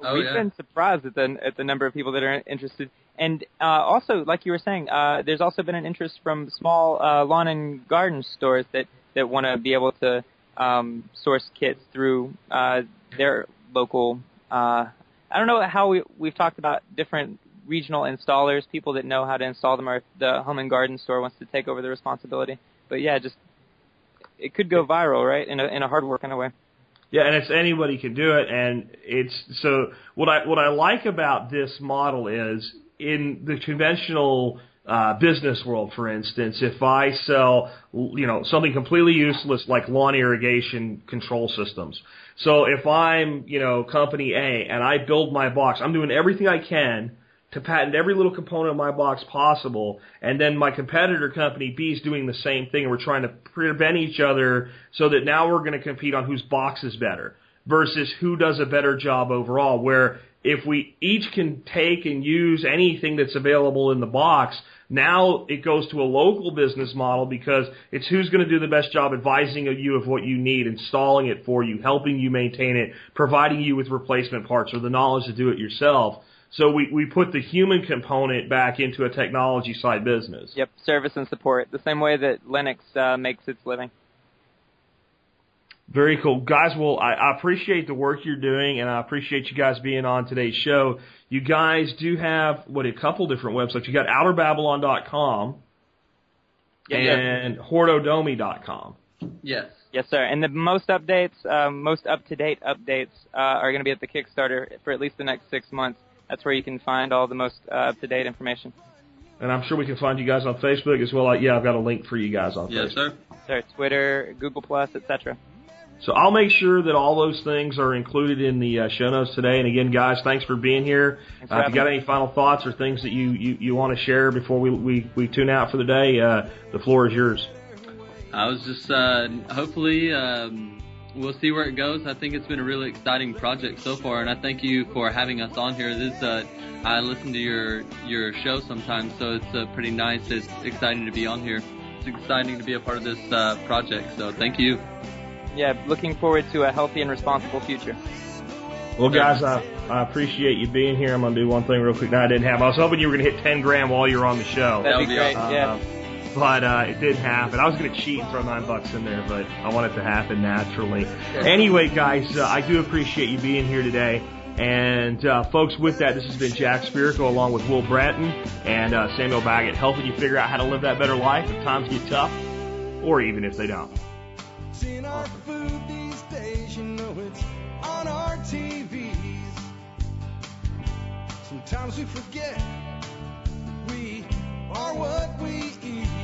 Oh, We've yeah. been surprised at the at the number of people that are interested, and uh, also, like you were saying, uh, there's also been an interest from small uh, lawn and garden stores that that want to be able to um, source kits through uh, their local. Uh, I don't know how we we've talked about different regional installers, people that know how to install them, or if the home and garden store wants to take over the responsibility. But yeah, just it could go viral, right? In a in a hard work kind of way. Yeah, and it's anybody can do it, and it's so what I what I like about this model is in the conventional uh, business world, for instance, if I sell, you know, something completely useless like lawn irrigation control systems. So if I'm, you know, company A and I build my box, I'm doing everything I can to patent every little component of my box possible, and then my competitor company B is doing the same thing, and we're trying to prevent each other so that now we're going to compete on whose box is better versus who does a better job overall. Where if we each can take and use anything that's available in the box, now it goes to a local business model because it's who's going to do the best job advising you of what you need, installing it for you, helping you maintain it, providing you with replacement parts or the knowledge to do it yourself. So we, we put the human component back into a technology side business. Yep, service and support, the same way that Linux uh, makes its living. Very cool. Guys, well, I, I appreciate the work you're doing and I appreciate you guys being on today's show. You guys do have, what, a couple different websites. You got outerbabylon.com Yeah, and hortodomi.com. Yes. Yes, sir. And the most updates, um, most up-to-date updates uh, are going to be at the Kickstarter for at least the next six months. That's where you can find all the most uh, up-to-date information. And I'm sure we can find you guys on Facebook as well. Yeah, I've got a link for you guys on Yes, Facebook. sir. Sir, Twitter, Google Plus, etc. So I'll make sure that all those things are included in the uh, show notes today. And again, guys, thanks for being here. Uh, if having you got any final thoughts or things that you, you, you want to share before we, we, we tune out for the day, uh, the floor is yours. I was just uh, hopefully um, we'll see where it goes. I think it's been a really exciting project so far, and I thank you for having us on here. This uh, I listen to your your show sometimes, so it's uh, pretty nice. It's exciting to be on here. It's exciting to be a part of this uh, project. So thank you. Yeah, looking forward to a healthy and responsible future. Well, guys, I, I appreciate you being here. I'm going to do one thing real quick. Now, I didn't have. I was hoping you were going to hit 10 grand while you're on the show. That'd be be great. awesome. Yeah. But uh, it didn't happen. I was going to cheat and throw nine bucks in there, but I want it to happen naturally. Anyway, guys, uh, I do appreciate you being here today. And uh, folks, with that, this has been Jack Spirko along with Will Bratton and uh, Samuel Baggett, helping you figure out how to live that better life if times get tough, or even if they don't. It's in our food these days, you know it's on our TVs. Sometimes we forget we are what we eat.